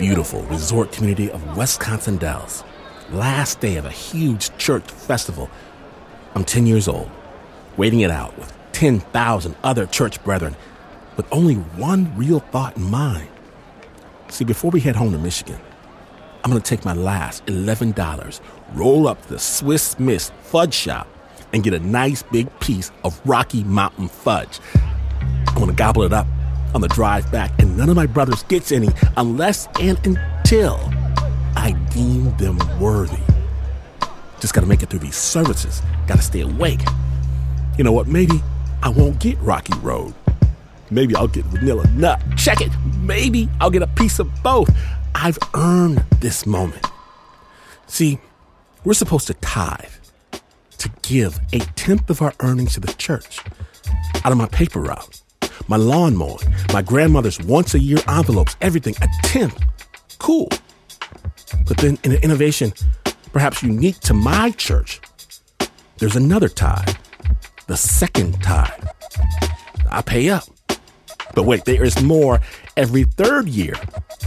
beautiful resort community of Wisconsin Dells. Last day of a huge church festival. I'm 10 years old, waiting it out with 10,000 other church brethren, with only one real thought in mind. See, before we head home to Michigan, I'm going to take my last $11, roll up to the Swiss Miss Fudge Shop, and get a nice big piece of Rocky Mountain fudge. I'm going to gobble it up on the drive back, and none of my brothers gets any unless and until I deem them worthy. Just got to make it through these services. Got to stay awake. You know what? Maybe I won't get Rocky Road. Maybe I'll get Vanilla Nut. Check it. Maybe I'll get a piece of both. I've earned this moment. See, we're supposed to tithe, to give a tenth of our earnings to the church out of my paper route, my lawn mowing, my grandmother's once a year envelopes, everything, a tenth. Cool. But then in an innovation perhaps unique to my church, there's another tithe, the second tithe. I pay up. But wait, there is more. Every third year,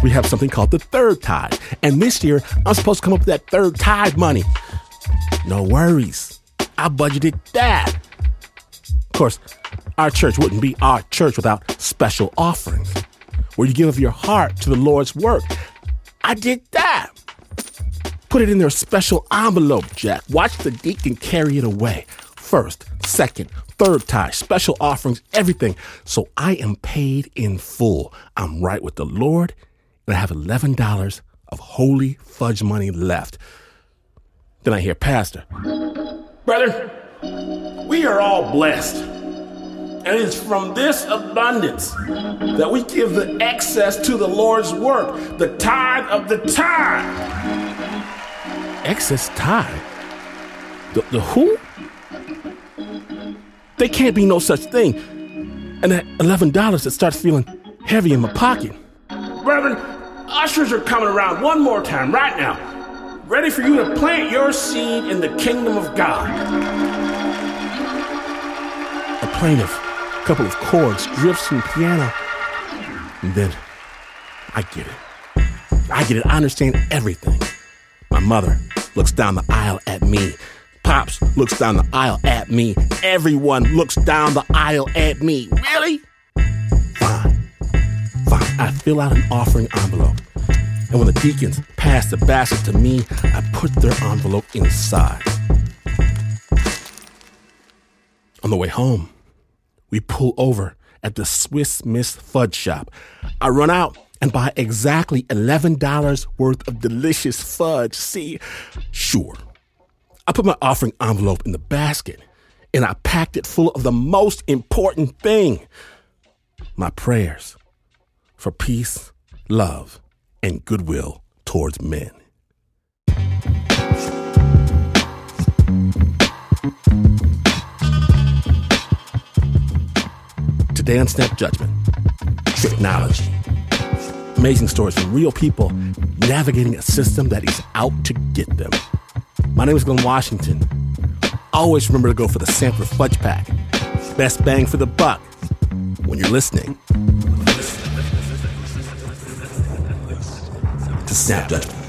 we have something called the third tithe. And this year, I'm supposed to come up with that third tithe money. No worries. I budgeted that. Of course, our church wouldn't be our church without special offerings, where you give of your heart to the Lord's work. I did that. Put it in their special envelope, Jack. Watch the deacon carry it away. First, second, third tithe, special offerings, everything. So I am paid in full. I'm right with the Lord, and I have $11 of holy fudge money left. Then I hear Pastor, Brother, we are all blessed. And it's from this abundance that we give the excess to the Lord's work, the tithe of the tithe excess tithe. The, the who? There can't be no such thing. And that $11 that starts feeling heavy in my pocket. Reverend, ushers are coming around one more time right now. Ready for you to plant your seed in the kingdom of God. A plaintive couple of chords drifts from piano. And then I get it. I get it. I understand everything. My mother looks down the aisle at me. Pops looks down the aisle at me. Everyone looks down the aisle at me. Really? Fine. Fine. I fill out an offering envelope. And when the deacons pass the basket to me, I put their envelope inside. On the way home, we pull over at the Swiss Miss Fudge Shop. I run out and buy exactly $11 worth of delicious fudge. See, sure. I put my offering envelope in the basket and I packed it full of the most important thing my prayers for peace, love, and goodwill towards men. On Snap Judgment, Tricknology amazing stories from real people navigating a system that is out to get them. My name is Glynn Washington. Always remember to go for the Sampler Fudge Pack. Best bang for the buck when you're listening to Snap Judgment.